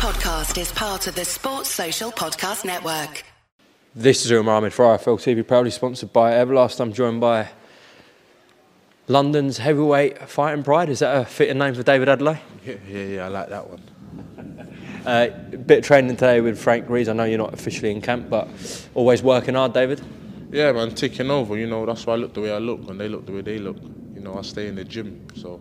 podcast is part of the Sports Social Podcast Network. This is Umar Ahmed for IFL TV, proudly sponsored by Everlast. I'm joined by London's heavyweight fighting pride. Is that a fitting name for David Adeleye? Yeah, yeah, yeah, I like that one. Uh, bit of training today with Frank Rees. I know you're not officially in camp, but always working hard, David. Yeah, man, taking over. You know, that's why I look the way I look, and they look the way they look. You know, I stay in the gym, so.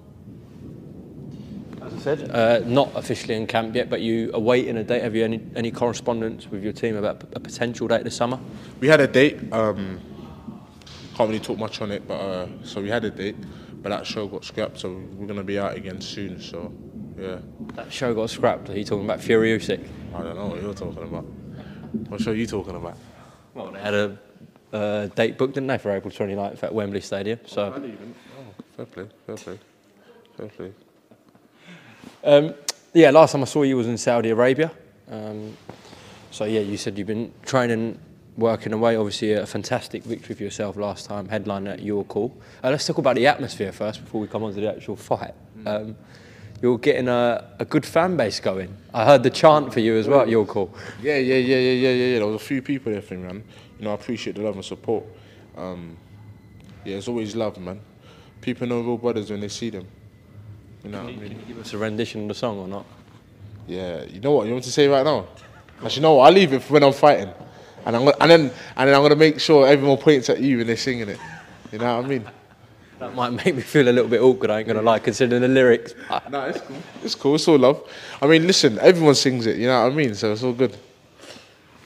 As I said, uh, not officially in camp yet, but you are awaiting a date. Have you any, any correspondence with your team about a potential date this summer? We had a date. Um, can't really talk much on it, but uh, so we had a date, but that show got scrapped, so we're gonna be out again soon. So, yeah. That show got scrapped. Are you talking about Fury Usyk? I don't know what you're talking about. What show are you talking about? Well, they had a uh, date booked, didn't they, for April 29th at Wembley Stadium? So. I didn't even. Oh, fair play, fair play, fair play. Um, yeah, last time I saw you was in Saudi Arabia. Um, so yeah, you said you've been training, working away. Obviously, a fantastic victory for yourself last time, headline at York Hall. Uh, let's talk about the atmosphere first before we come on to the actual fight. Um, you're getting a, a good fan base going. I heard the chant for you as well at York Hall. Yeah, yeah, yeah, yeah, yeah, yeah, yeah. There was a few people there for me, man. You know, I appreciate the love and support. Um, yeah, it's always love, man. People know real brothers when they see them. You know what I Can mean? you give us a rendition of the song or not? Yeah, you know what? You want to say right now? Actually, you know what? I'll leave it for when I'm fighting, and I'm gonna, and then and then I'm gonna make sure everyone points at you when they're singing it. You know what I mean? That might make me feel a little bit awkward. I ain't gonna lie, considering the lyrics. No, it's cool. It's cool. It's all love. I mean, listen, everyone sings it. You know what I mean? So it's all good.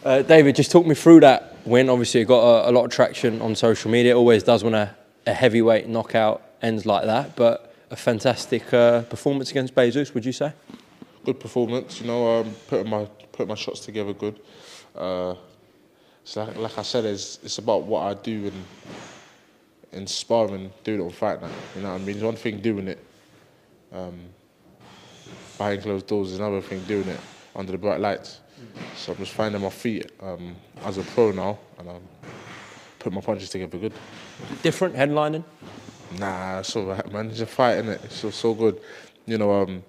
Uh, David, just talk me through that win. Obviously, it got a, a lot of traction on social media. It always does when a, a heavyweight knockout ends like that. But a fantastic uh, performance against Bezos, would you say? good performance. You know, um, putting my putting my shots together good. Uh, so like, like I said, it's it's about what I do in in sparring, doing it on fight night. You know what I mean? It's one thing doing it um, behind closed doors. Is another thing doing it under the bright lights. So I'm just finding my feet um, as a pro now, and I'm putting my punches together good. Different headlining. Nah, it's all right, man. It's a fight, is it? It's so, so good. You know, um,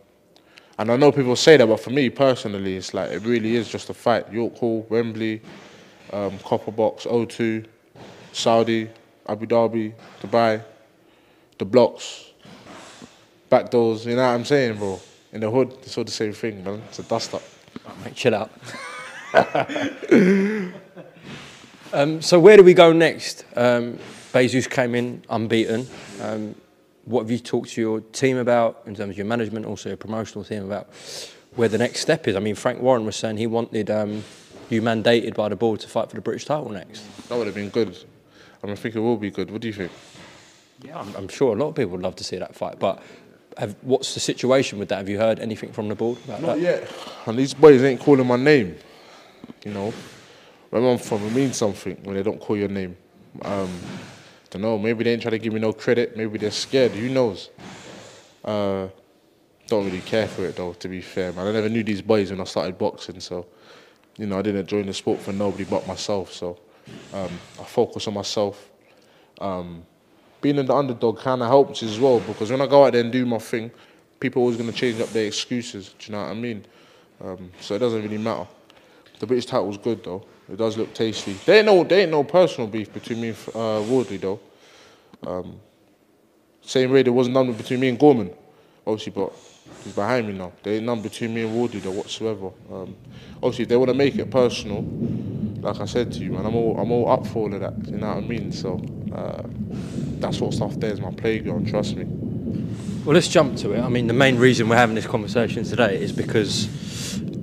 and I know people say that, but for me personally, it's like it really is just a fight. York Hall, Wembley, um, Copper Box, O2, Saudi, Abu Dhabi, Dubai, the blocks, back doors. You know what I'm saying, bro? In the hood, it's all the same thing, man. It's a dust up. Mate, chill out. um, so where do we go next? Um, Bezos came in unbeaten. Um, what have you talked to your team about in terms of your management, also your promotional team about where the next step is? I mean, Frank Warren was saying he wanted um, you mandated by the board to fight for the British title next. That would have been good. I mean, I think it will be good. What do you think? Yeah, I'm, I'm sure a lot of people would love to see that fight, but have, what's the situation with that? Have you heard anything from the board about Not that? yet. And these boys ain't calling my name. You know, where I'm from, it means something when they don't call your name. Um, don't know. Maybe they ain't trying to give me no credit. Maybe they're scared. Who knows? Uh, don't really care for it though. To be fair, man, I never knew these boys when I started boxing. So, you know, I didn't join the sport for nobody but myself. So, um, I focus on myself. Um, being in the underdog kind of helps as well because when I go out there and do my thing, people are always going to change up their excuses. Do you know what I mean? Um, so it doesn't really matter. The British title's good though. It does look tasty. There ain't no, there ain't no personal beef between me and uh, Wardley though. Um, same way there wasn't none between me and Gorman, obviously, but he's behind me now. There ain't none between me and Wardley though whatsoever. Um, obviously, if they want to make it personal, like I said to you, man, I'm all, I'm all up for all of that. You know what I mean? So uh, that sort of stuff there is my playground. Trust me. Well, let's jump to it. I mean, the main reason we're having this conversation today is because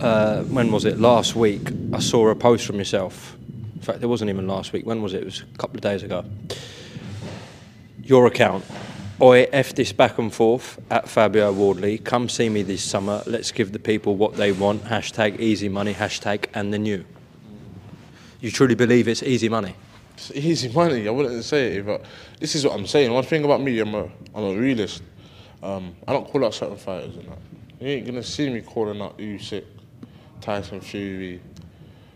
uh, when was it? Last week, I saw a post from yourself. In fact, it wasn't even last week. When was it? It was a couple of days ago. Your account. Oi, F this back and forth at Fabio Wardley. Come see me this summer. Let's give the people what they want. Hashtag easy money. Hashtag and the new. You truly believe it's easy money? It's easy money. I wouldn't say it, but this is what I'm saying. One thing about me, I'm a, I'm a realist. Um, I don't call out certain fighters and that. You ain't gonna see me calling out Usyk, Tyson Fury,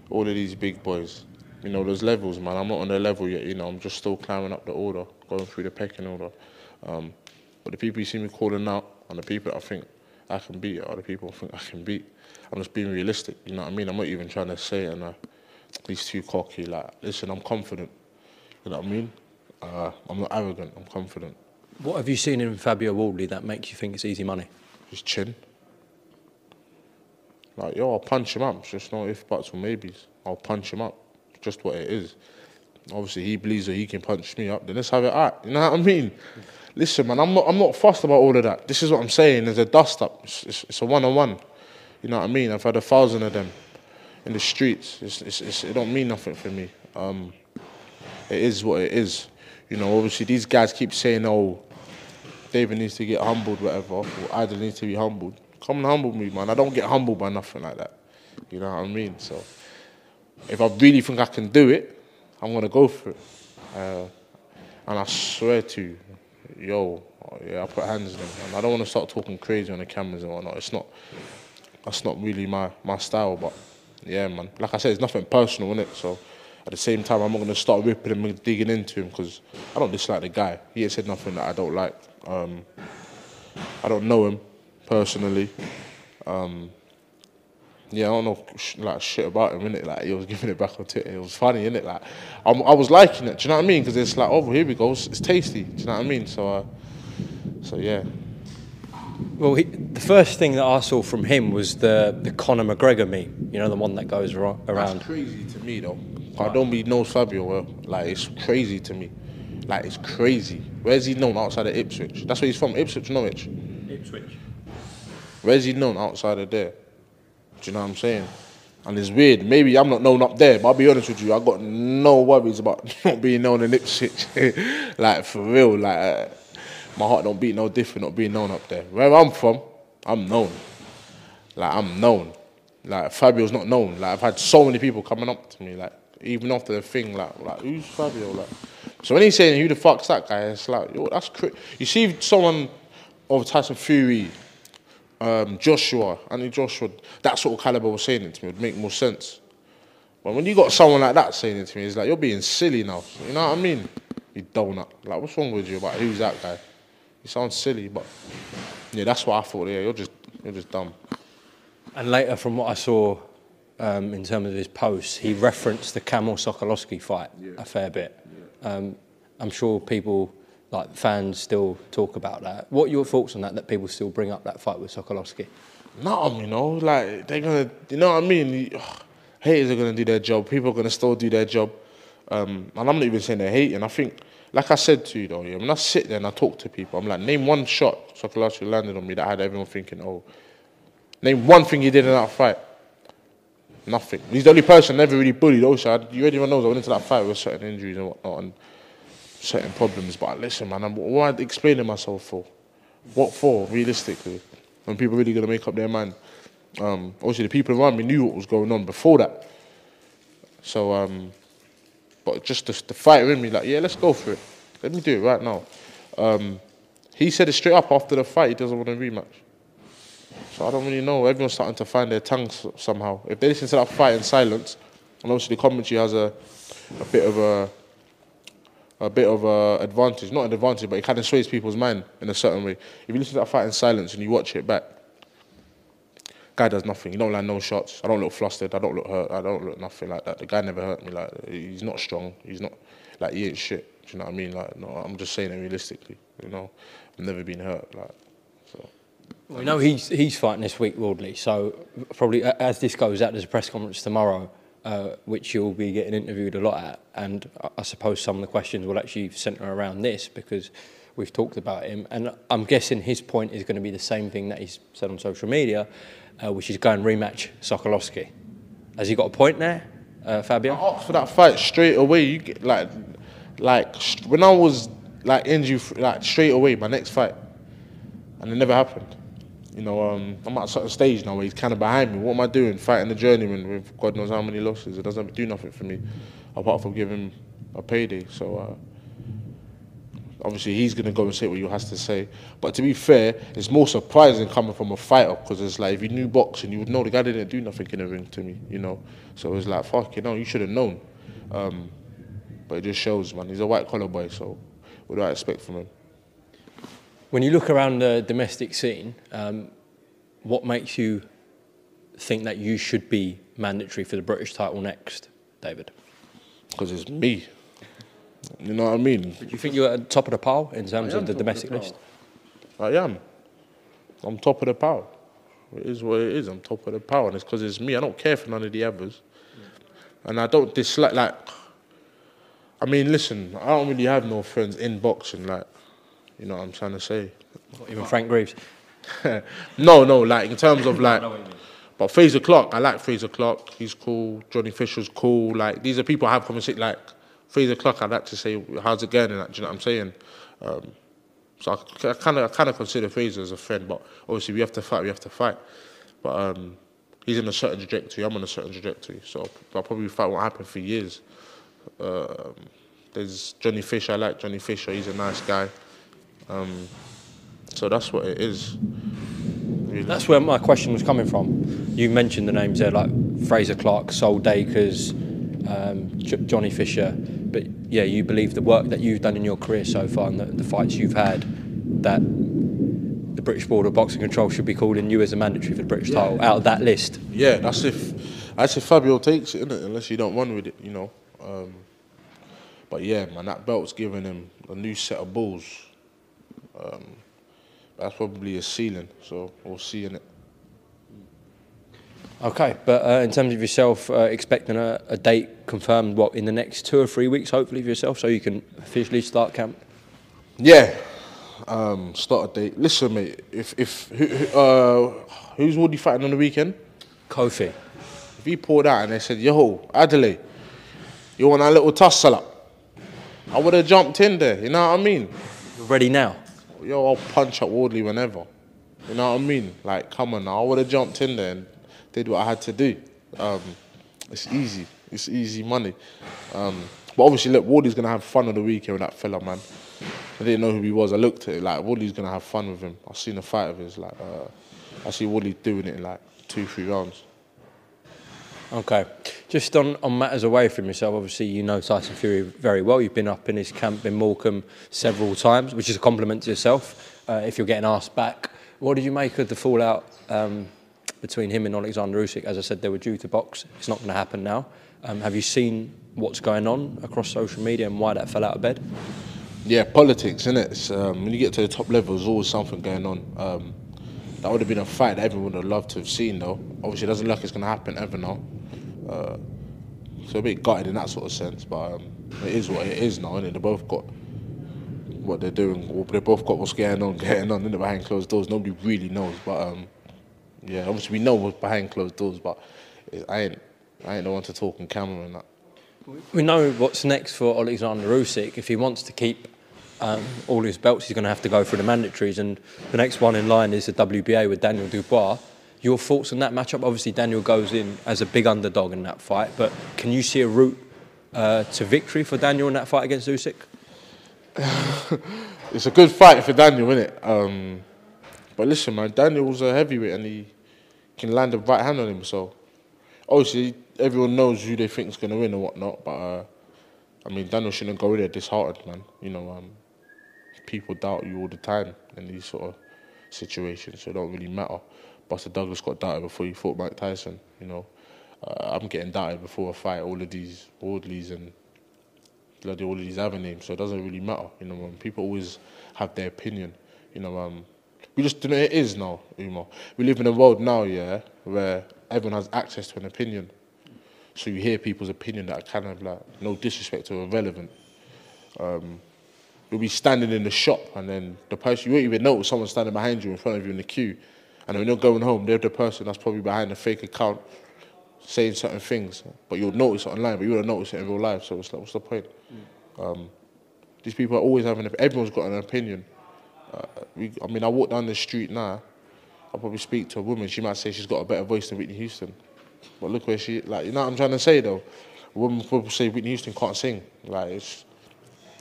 all of these big boys. You know, there's levels, man. I'm not on their level yet. You know, I'm just still climbing up the order, going through the pecking order. Um, but the people you see me calling out, and the people that I think I can beat other people I think I can beat. I'm just being realistic. You know what I mean? I'm not even trying to say it and uh, he's too cocky. Like, listen, I'm confident. You know what I mean? Uh, I'm not arrogant. I'm confident. What have you seen in Fabio Wardley that makes you think it's easy money? His chin. Like, yo, I'll punch him up. It's just no if, buts, or maybes. I'll punch him up. Just what it is. Obviously, he believes that he can punch me up. Then let's have it out. You know what I mean? Listen, man, I'm not, I'm not fussed about all of that. This is what I'm saying. There's a dust up. It's, it's, it's a one-on-one. You know what I mean? I've had a thousand of them in the streets. It's, it's, it don't mean nothing for me. Um, it is what it is. You know, obviously these guys keep saying, "Oh, David needs to get humbled, whatever, or Idol needs to be humbled." Come and humble me, man. I don't get humbled by nothing like that. You know what I mean? So, if I really think I can do it, I'm gonna go for it. Uh, and I swear to you, yo, yeah, I put hands in them. And I don't want to start talking crazy on the cameras and whatnot. It's not. That's not really my my style, but yeah, man. Like I said, it's nothing personal in it. So at the same time, I'm not gonna start ripping him and digging into him because I don't dislike the guy. He ain't said nothing that I don't like. Um, I don't know him personally. Um, yeah, I don't know sh- like shit about him innit. Like he was giving it back on Twitter. It was funny innit. Like I'm, I was liking it. Do you know what I mean? Because it's like, oh, here we go. It's, it's tasty. Do you know what I mean? So, uh, so yeah. Well, he, the first thing that I saw from him was the the Conor McGregor meme. You know, the one that goes aro- around. That's crazy to me though. I don't be knows Fabio well. Like it's crazy to me. Like it's crazy. Where's he known outside of Ipswich? That's where he's from. Ipswich, Norwich. Ipswich. Where's he known outside of there? Do you know what I'm saying? And it's weird. Maybe I'm not known up there, but I'll be honest with you, I got no worries about not being known in Ipswich. like for real, like uh, my heart don't beat no different not being known up there. Where I'm from, I'm known. Like I'm known. Like Fabio's not known. Like I've had so many people coming up to me, like even after the thing, like like who's Fabio? Like so when he's saying who the fuck's that guy, it's like yo, that's You see someone of Tyson Fury, um, Joshua, Anthony Joshua, that sort of caliber was saying it to me, it would make more sense. But when you got someone like that saying it to me, it's like you're being silly now. You know what I mean? You donut. Like what's wrong with you about who's that guy? He sounds silly, but yeah, that's what I thought. Yeah, you're just you're just dumb. And later, from what I saw um, in terms of his posts, he referenced the Kamil Sokolowski fight a fair bit. Um, I'm sure people, like fans, still talk about that. What are your thoughts on that? That people still bring up that fight with Sokolowski? Not you know, like they're gonna, you know what I mean? Ugh, haters are gonna do their job. People are gonna still do their job. Um, and I'm not even saying they're hating. I think, like I said to you though, yeah, when I sit there and I talk to people, I'm like, name one shot Sokolowski landed on me that had everyone thinking, oh, name one thing he did in that fight. Nothing. He's the only person never really bullied. Also, you already knows I went into that fight with certain injuries and whatnot and certain problems. But listen, man, I'm, what am I explaining myself for? What for, realistically? When people really gonna make up their mind. Um, obviously, the people around me knew what was going on before that. So, um, but just the, the fighter in me, like, yeah, let's go for it. Let me do it right now. Um, he said it straight up after the fight. He doesn't want a rematch. So I don't really know. Everyone's starting to find their tongues somehow. If they listen to that fight in silence, and obviously the commentary has a, a bit of a a bit of a advantage, not an advantage, but it kind of sways people's mind in a certain way. If you listen to that fight in silence and you watch it back, guy does nothing. He don't land no shots. I don't look flustered. I don't look hurt. I don't look nothing like that. The guy never hurt me. Like he's not strong. He's not like he ain't shit. Do you know what I mean? Like no, I'm just saying it realistically. You know, I've never been hurt. Like so. We know he's he's fighting this week, Wardley. So probably as this goes out, there's a press conference tomorrow, uh, which you'll be getting interviewed a lot at, and I- suppose some of the questions will actually centre around this because we've talked about him, and I'm guessing his point is going to be the same thing that he's said on social media, uh, which is go and rematch Sokolowski. Has he got a point there, uh, Fabio? I asked for that fight straight away. You get like, like when I was like injury, f- like straight away, my next fight, and it never happened. You know, um, I'm at a certain stage now where he's kind of behind me. What am I doing? Fighting the journeyman with God knows how many losses. It doesn't do nothing for me, apart from giving him a payday. So. Uh, Obviously, he's going to go and say what he has to say. But to be fair, it's more surprising coming from a fighter because it's like if you knew boxing, you would know the guy didn't do nothing in the ring to me, you know. So it was like, fuck, you know, you should have known. Um, but it just shows, man. He's a white collar boy, so what do I expect from him? When you look around the domestic scene, um, what makes you think that you should be mandatory for the British title next, David? Because it's me. You know what I mean? Do you think you're at the top of the pile in terms of the top of domestic the list? I am. I'm top of the pile. It is what it is. I'm top of the pile, and it's because it's me. I don't care for none of the others, and I don't dislike. Like, I mean, listen, I don't really have no friends in boxing. Like, you know what I'm trying to say? Not even Frank Graves? no, no. Like in terms of like, but Fraser Clark, I like Fraser Clark. He's cool. Johnny Fisher's cool. Like these are people I have conversation. Like Fraser Clark, I'd like to say, how's it going? And that, do you know what I'm saying? Um, so I kind of, I kind of consider Fraser as a friend, but obviously we have to fight. We have to fight. But um, he's in a certain trajectory. I'm on a certain trajectory. So I'll probably fight what happened for years. Um, there's Johnny Fisher. I like Johnny Fisher. He's a nice guy. Um, so that's what it is. Really. That's where my question was coming from. You mentioned the names there, like Fraser Clark, Sol Dacres, um, J- Johnny Fisher. But yeah, you believe the work that you've done in your career so far and the, the fights you've had, that the British Board of Boxing Control should be calling you as a mandatory for the British title out of that list. Yeah, that's if that's if Fabio takes it. Unless you don't run with it, you know. Um, but yeah, man, that belt's giving him a new set of balls. Um, that's probably a ceiling, so we'll see in it. Okay, but uh, in terms of yourself, uh, expecting a, a date confirmed, what, in the next two or three weeks, hopefully, for yourself, so you can officially start camp? Yeah, um, start a date. Listen, mate, if if who, who, uh, who's Woody fighting on the weekend? Coffee. If he pulled out and they said, "Yo, Adeleye, you want a little tussle up?" I would have jumped in there. You know what I mean? You're ready now? Yo, I'll punch up Wardley whenever. You know what I mean? Like, come on. I would have jumped in there and did what I had to do. Um, it's easy. It's easy money. Um, but obviously, look, Wardley's going to have fun on the weekend with that fella, man. I didn't know who he was. I looked at it, like, Wardley's going to have fun with him. I've seen a fight of his. Like, uh, I see Wardley doing it in, like, two, three rounds. Okay. Just on, on matters away from yourself, obviously you know Tyson Fury very well. You've been up in his camp in Morecambe several times, which is a compliment to yourself. Uh, if you're getting asked back, what did you make of the fallout um, between him and Alexander Usyk? As I said, they were due to box. It's not going to happen now. Um, have you seen what's going on across social media and why that fell out of bed? Yeah, politics, isn't it? Um, when you get to the top level, there's always something going on. Um, that would have been a fight that everyone would have loved to have seen, though. Obviously, it doesn't look like it's going to happen ever now. Uh, so a bit gutted in that sort of sense, but um, it is what it is now, and they both got what they're doing, or they both got what's going on, getting on in the behind closed doors. Nobody really knows, but um, yeah, obviously we know what's behind closed doors, but I ain't, I ain't the one to talk on camera and that. We know what's next for Alexander Usyk. If he wants to keep um, all his belts, he's going to have to go through the mandatories, and the next one in line is the WBA with Daniel Dubois. Your thoughts on that matchup? Obviously, Daniel goes in as a big underdog in that fight, but can you see a route uh, to victory for Daniel in that fight against Usyk? it's a good fight for Daniel, isn't it? Um, but listen, man, Daniel's a heavyweight and he can land a right hand on him. So obviously, everyone knows who they think is going to win and whatnot. But uh, I mean, Daniel shouldn't go in there disheartened, man. You know, um, people doubt you all the time in these sort of situations, so it don't really matter. Buster Douglas got doubted before he fought Mike Tyson. You know, uh, I'm getting doubted before a fight. All of these Wardleys and bloody all of these other names, so it doesn't really matter. You know, people always have their opinion. You know, um, we just do know it is now, Umar. We live in a world now, yeah, where everyone has access to an opinion. So you hear people's opinion that are kind of like no disrespect or irrelevant. Um, you'll be standing in the shop and then the person you won't even notice someone standing behind you in front of you in the queue. And when you're going home, they're the person that's probably behind a fake account saying certain things. But you'll notice it online, but you won't notice it in real life. So it's like, what's the point? Um, these people are always having, everyone's got an opinion. Uh, we, I mean, I walk down the street now, I'll probably speak to a woman, she might say she's got a better voice than Whitney Houston. But look where she, like, you know what I'm trying to say though? Woman will say Whitney Houston can't sing. Like,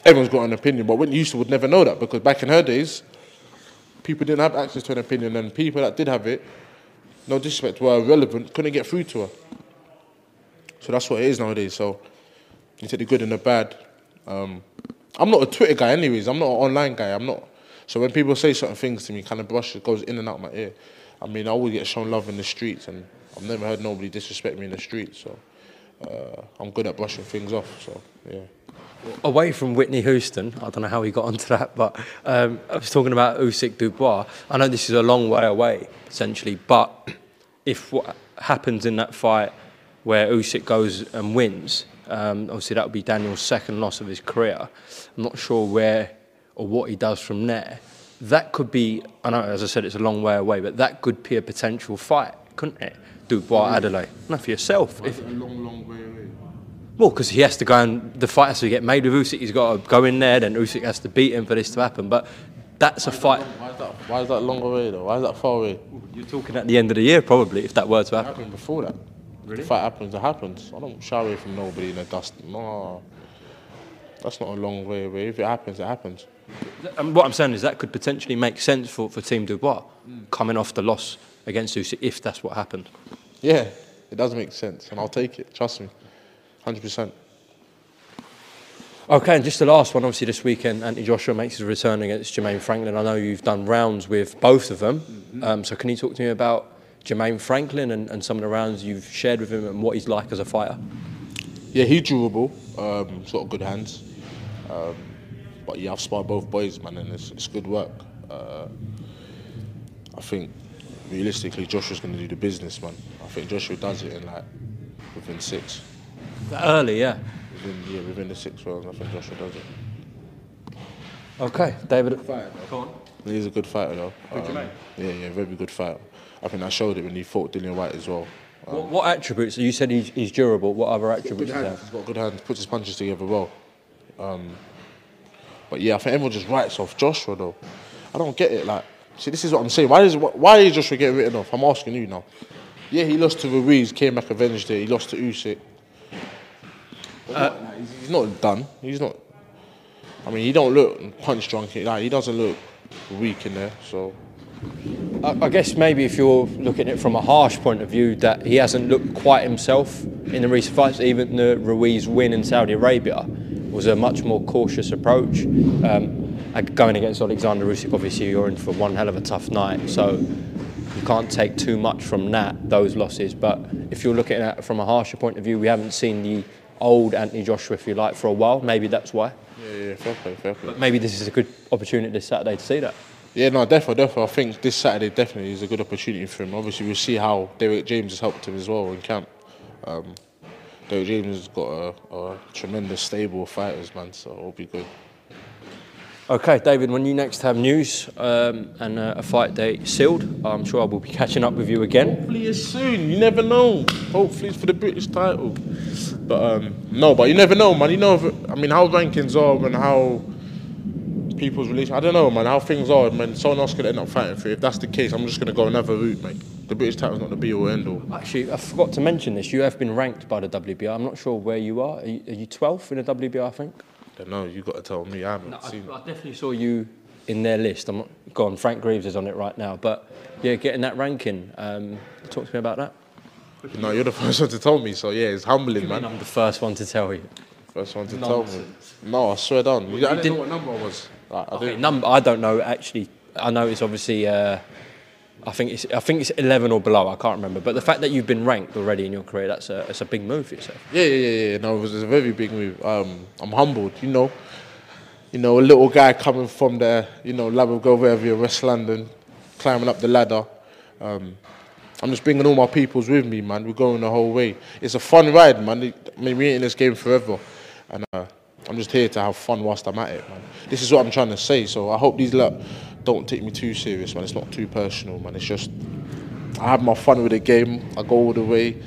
everyone's got an opinion, but Whitney Houston would never know that because back in her days, people didn't have access to an opinion, and people that did have it, no disrespect, were irrelevant, couldn't get through to her. So that's what it is nowadays. So you take the good and the bad. Um, I'm not a Twitter guy, anyways. I'm not an online guy. I'm not. So when people say certain things to me, kind of brush it goes in and out my ear. I mean, I always get shown love in the streets, and I've never heard nobody disrespect me in the streets. So uh, I'm good at brushing things off. So yeah. Away from Whitney Houston, I don't know how he got onto that, but um, I was talking about Usyk Dubois. I know this is a long way away, essentially, but if what happens in that fight where Usyk goes and wins, um, obviously that would be Daniel's second loss of his career. I'm not sure where or what he does from there. That could be, I know, as I said, it's a long way away, but that could be a potential fight, couldn't it? Dubois mm. Adeleye. No, for yourself. If, a long, long way away. well, because he has to go and the fight has to get made with Usyk. He's got to go in there, then Usyk has to beat him for this to happen. But that's a fight. Why is that? Why is that long away though? Why is that far away? You're talking at the end of the year, probably, if that were to It happen. happened before that. Really? If that happens, it happens. I don't shy away from nobody in the dust. No, that's not a long way away. If it happens, it happens. And what I'm saying is that could potentially make sense for, for Team Dubois mm. coming off the loss against Usyk if that's what happened. Yeah, it does make sense, and I'll take it. Trust me, hundred percent. Okay, and just the last one, obviously this weekend, Anthony Joshua makes his return against Jermaine Franklin. I know you've done rounds with both of them, um, so can you talk to me about Jermaine Franklin and, and some of the rounds you've shared with him and what he's like as a fighter? Yeah, he's durable. Um, he's got good hands. Um, but yeah, I've sparred both boys, man, and it's, it's good work. Uh, I think realistically, Joshua's going to do the business, man. I think Joshua does it in like within six. Early, yeah. Within, yeah, within the six rounds, I think Joshua does it. Okay, David. He's a good fighter, though. Um, yeah, yeah, very good fighter. I think I showed it when he fought Dillian Whyte as well. What, what attributes? You said he's, he's durable. What other attributes does he have? He's got good hands, puts his punches together well. Um, but yeah, I think everyone just writes off Joshua though. I don't get it. Like, see, this is what I'm saying. Why is why is Joshua getting written off? I'm asking you now. Yeah, he lost to Ruiz, came back avenged it. He lost to Usyk. Like, he's, not done. He's not. I mean, he don't look punch drunk. Like, he doesn't look weak in there. So I, I guess maybe if you're looking at it from a harsh point of view, that he hasn't looked quite himself in the recent fights. Even the Ruiz win in Saudi Arabia was a much more cautious approach. Um, going against Alexander Usyk, obviously you're in for one hell of a tough night, so you can't take too much from that those losses. But if you're looking at it from a harsher point of view, we haven't seen the old Anthony Joshua, if you like, for a while. Maybe that's why. yeah, yeah, fair play, fair play. But maybe this is a good opportunity this Saturday to see that. Yeah, no, definitely, definitely. I think this Saturday definitely is a good opportunity for him. Obviously, we'll see how Derrick James has helped him as well in camp. Um, Derrick James has got a, a tremendous stable of fighters, man, so it'll be good. Okay, David, when you next have news um, and uh, a fight date sealed, I'm sure I will be catching up with you again. Hopefully it's soon. You never know. Hopefully it's for the British title. But um, no, but you never know, man. You know, if, I mean, how rankings are and how people's relation. I don't know, man. How things are, man. Someone else could end up fighting for. it. If that's the case, I'm just gonna go another route, mate. The British title's not the be all end all. Actually, I forgot to mention this. You have been ranked by the WBR. I'm not sure where you are. Are you, are you 12th in the WBR, I think? Don't know. You got to tell me. I haven't I, seen. I definitely saw you in their list. I'm not gone. Frank Greaves is on it right now. But yeah, getting that ranking. Um, talk to me about that. No, you're the first one to tell me. So yeah, it's humbling, man. I'm the first one to tell you. First one to Nonsense. tell me. No, I swear down. I didn't didn't- know what number I was. Like, I Okay, number I don't know actually. I know it's obviously. Uh, I think it's I think it's 11 or below. I can't remember. But the fact that you've been ranked already in your career, that's a it's a big move for yourself. Yeah, yeah, yeah. No, it was a very big move. Um, I'm humbled, you know. You know, a little guy coming from the, you know, Labrador area, West London, climbing up the ladder. Um, I'm just bringing all my peoples with me, man. We're going the whole way. It's a fun ride, man. I mean, we ain't in this game forever, and uh, I'm just here to have fun whilst I'm at it, man. This is what I'm trying to say. So I hope these lot don't take me too serious, man. It's not too personal, man. It's just I have my fun with the game. I go all the way.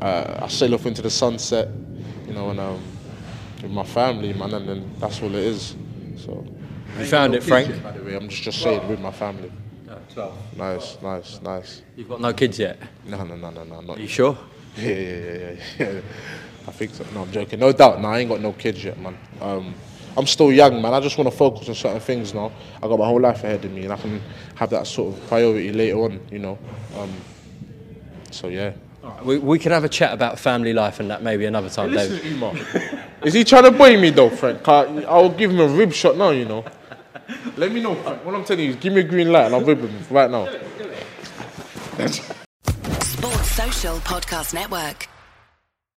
Uh, I sail off into the sunset, you know, and um, with my family, man, and then that's all it is. So. You found it, Frank. By the way, I'm just just saying with my family. No, 12. Nice, nice, nice. You've got no kids yet. No, no, no, no, no, not Are you sure? yeah, yeah, yeah, yeah, yeah. I think so. No, I'm joking. No doubt. No, I ain't got no kids yet, man. Um, I'm still young, man. I just want to focus on certain things now. I got my whole life ahead of me, and I can have that sort of priority later on, you know. Um, so yeah. We, we can have a chat about family life and that maybe another time, Listen, David. Umar. Is he trying to boy me though, Frank? 'Cause I'll give him a rib shot now, you know. Let me know, Frank. What I'm telling you is give me a green light and I'll rib him right now. Sports Social Podcast Network.